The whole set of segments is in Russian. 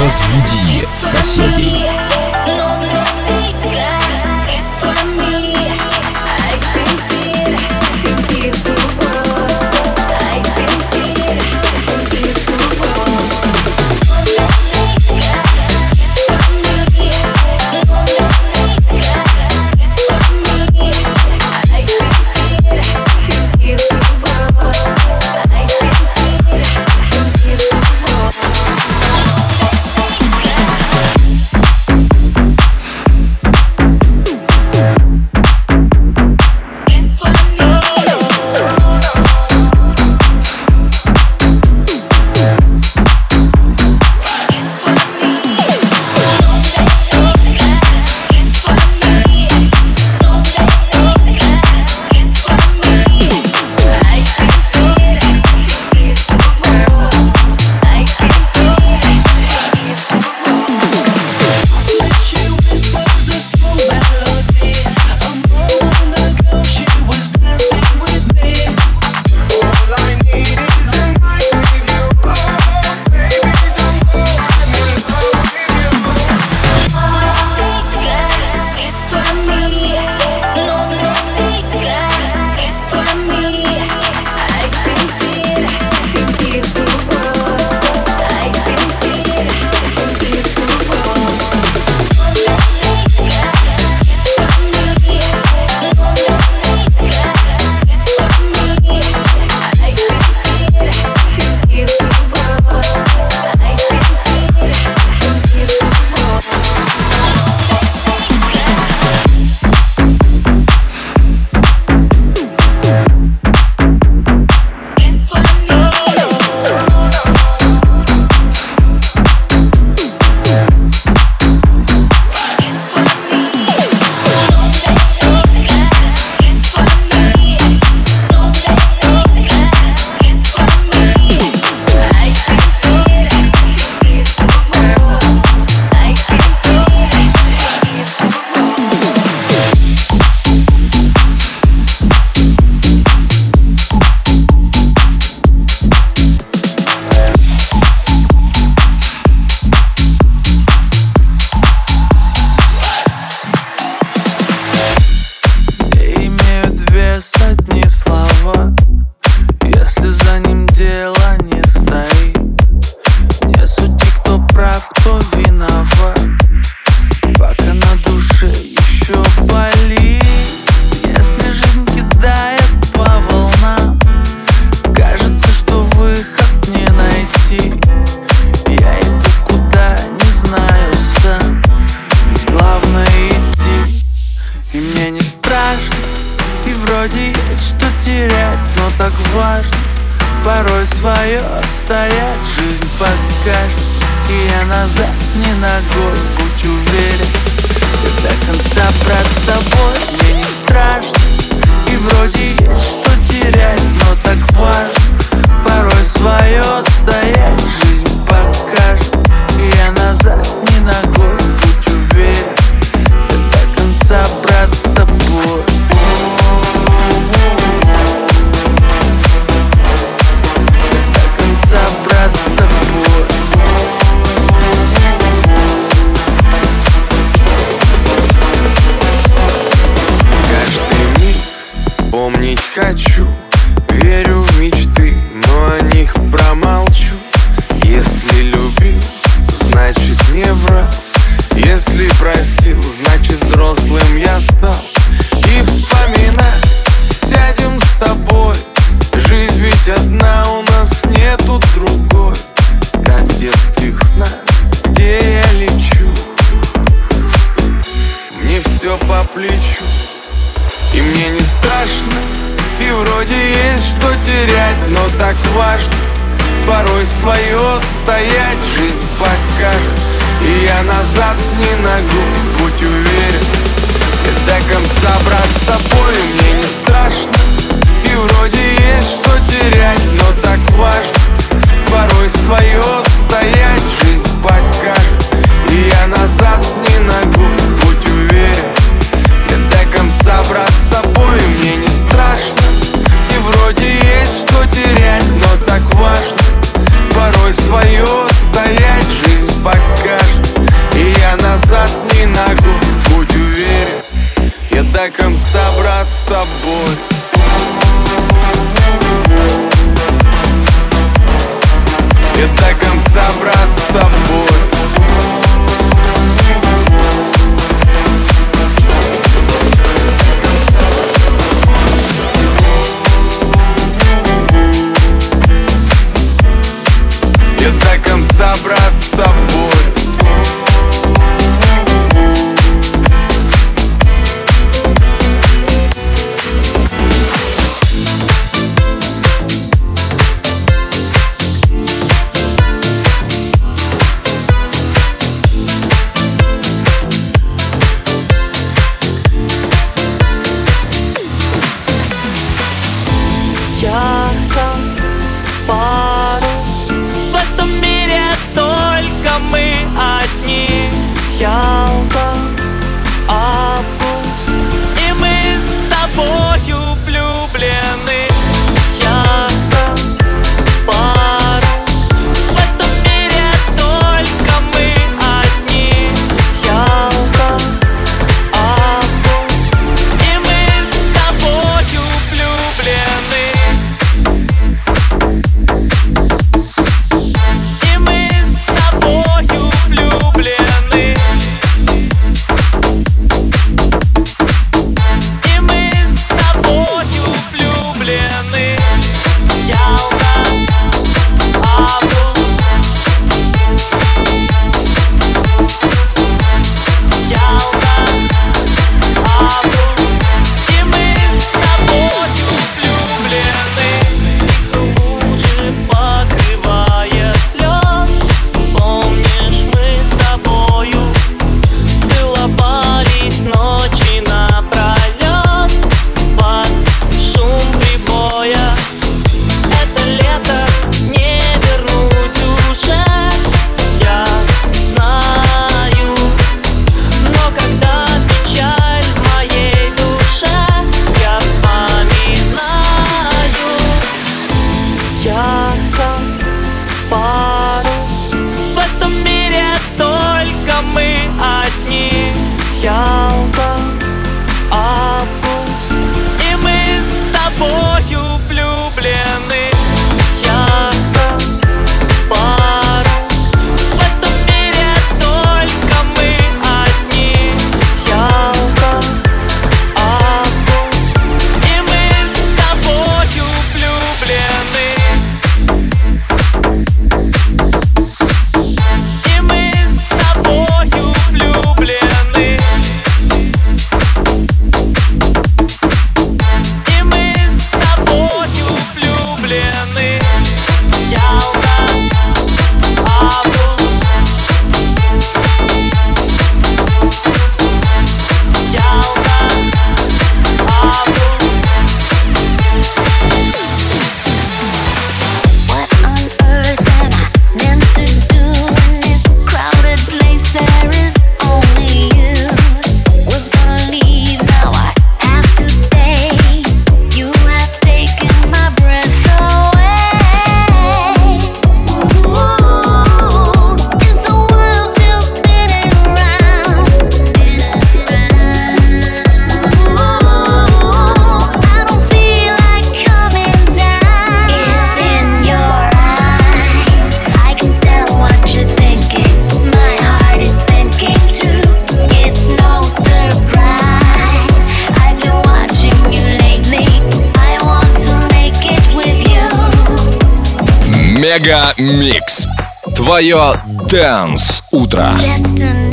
Разбуди соседей. так важно Порой свое отстоять. Жизнь покажет И я назад не ногу, будь уверен Я до конца, брат, с тобой. Мне не страшно И вроде есть что терять, но так важно Порой свое отстоять. Жизнь покажет И я назад не ногу, будь уверен Я до конца, брат, с тобой. Мне не страшно. lover boy. Мега Микс. Твое Дэнс Утро. Destiny.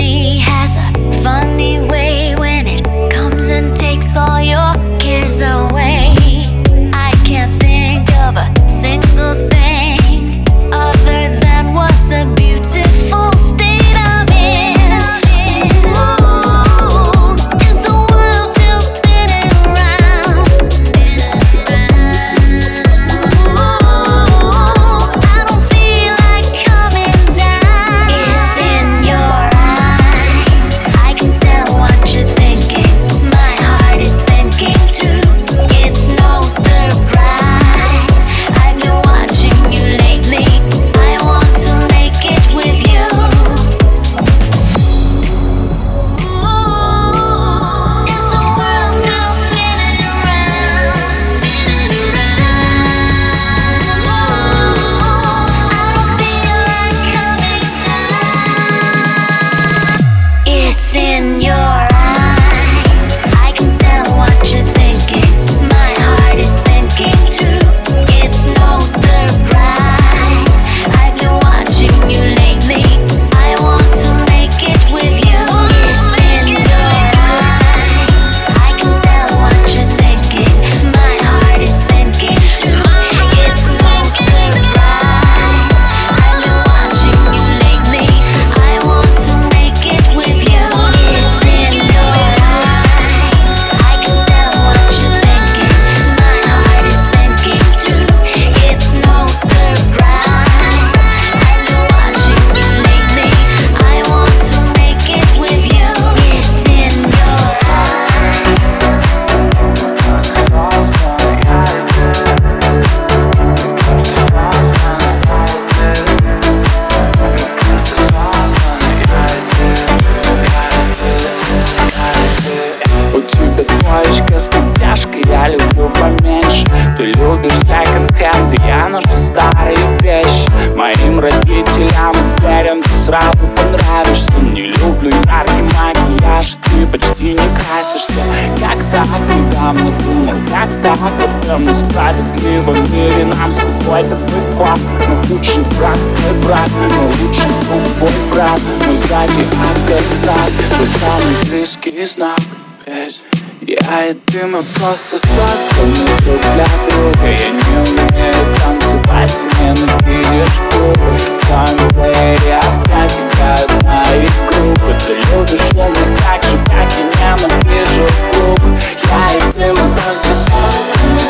небо в мире нам с тобой это фан Но лучший брат, мой брат, но лучший друг, мой брат. Мы сзади ангельстат, мы самый близкий знак Ведь я и ты мы просто созданы друг для друга. Я не умею танцевать, ты ненавидишь клубы Конвейере опять играют мои группы Ты любишь умных так же, как и ненавижу клубы Я и ты мы просто созданы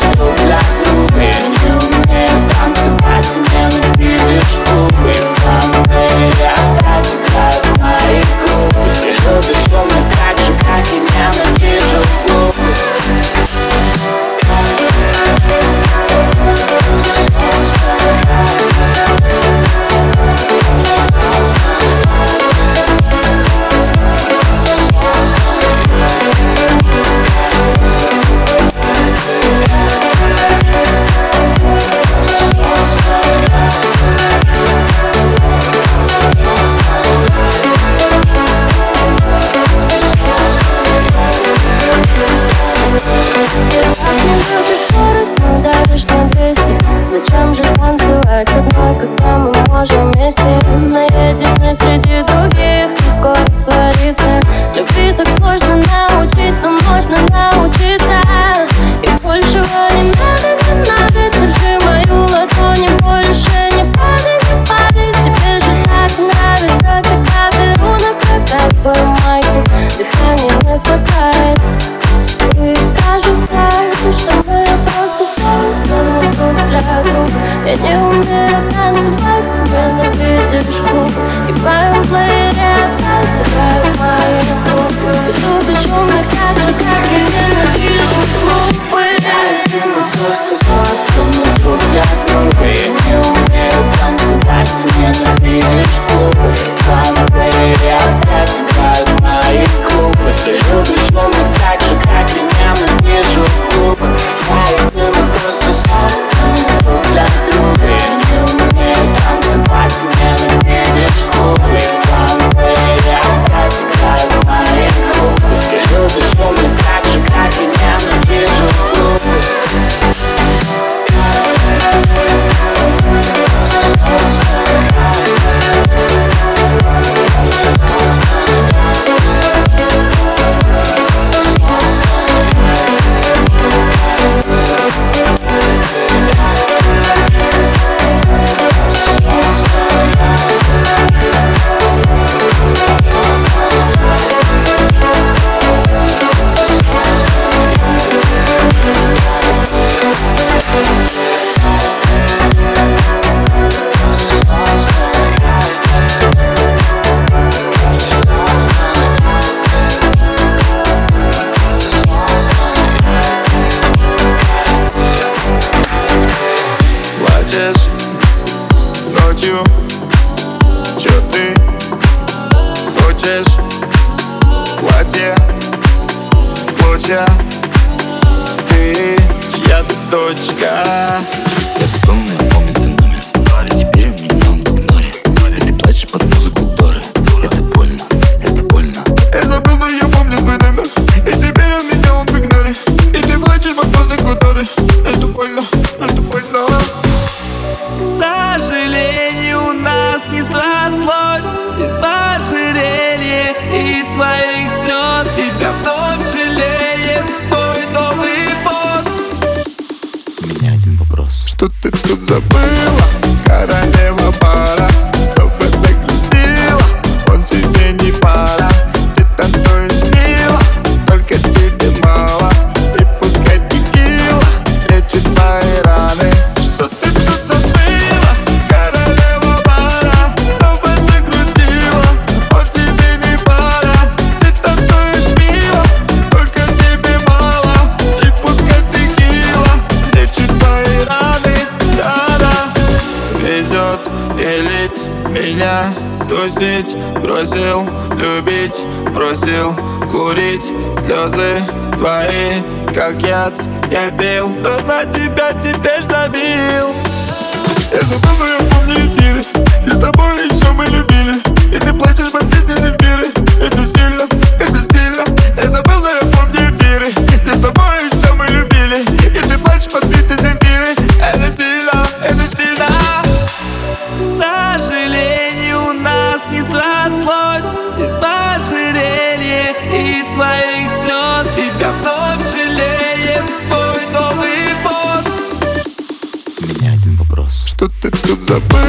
губы, люблю танцевать, не любишь губы воде В клочья Ты чья-то дочка. Я запомнил, помню. на тебя теперь забил Я забыл твою фамилию But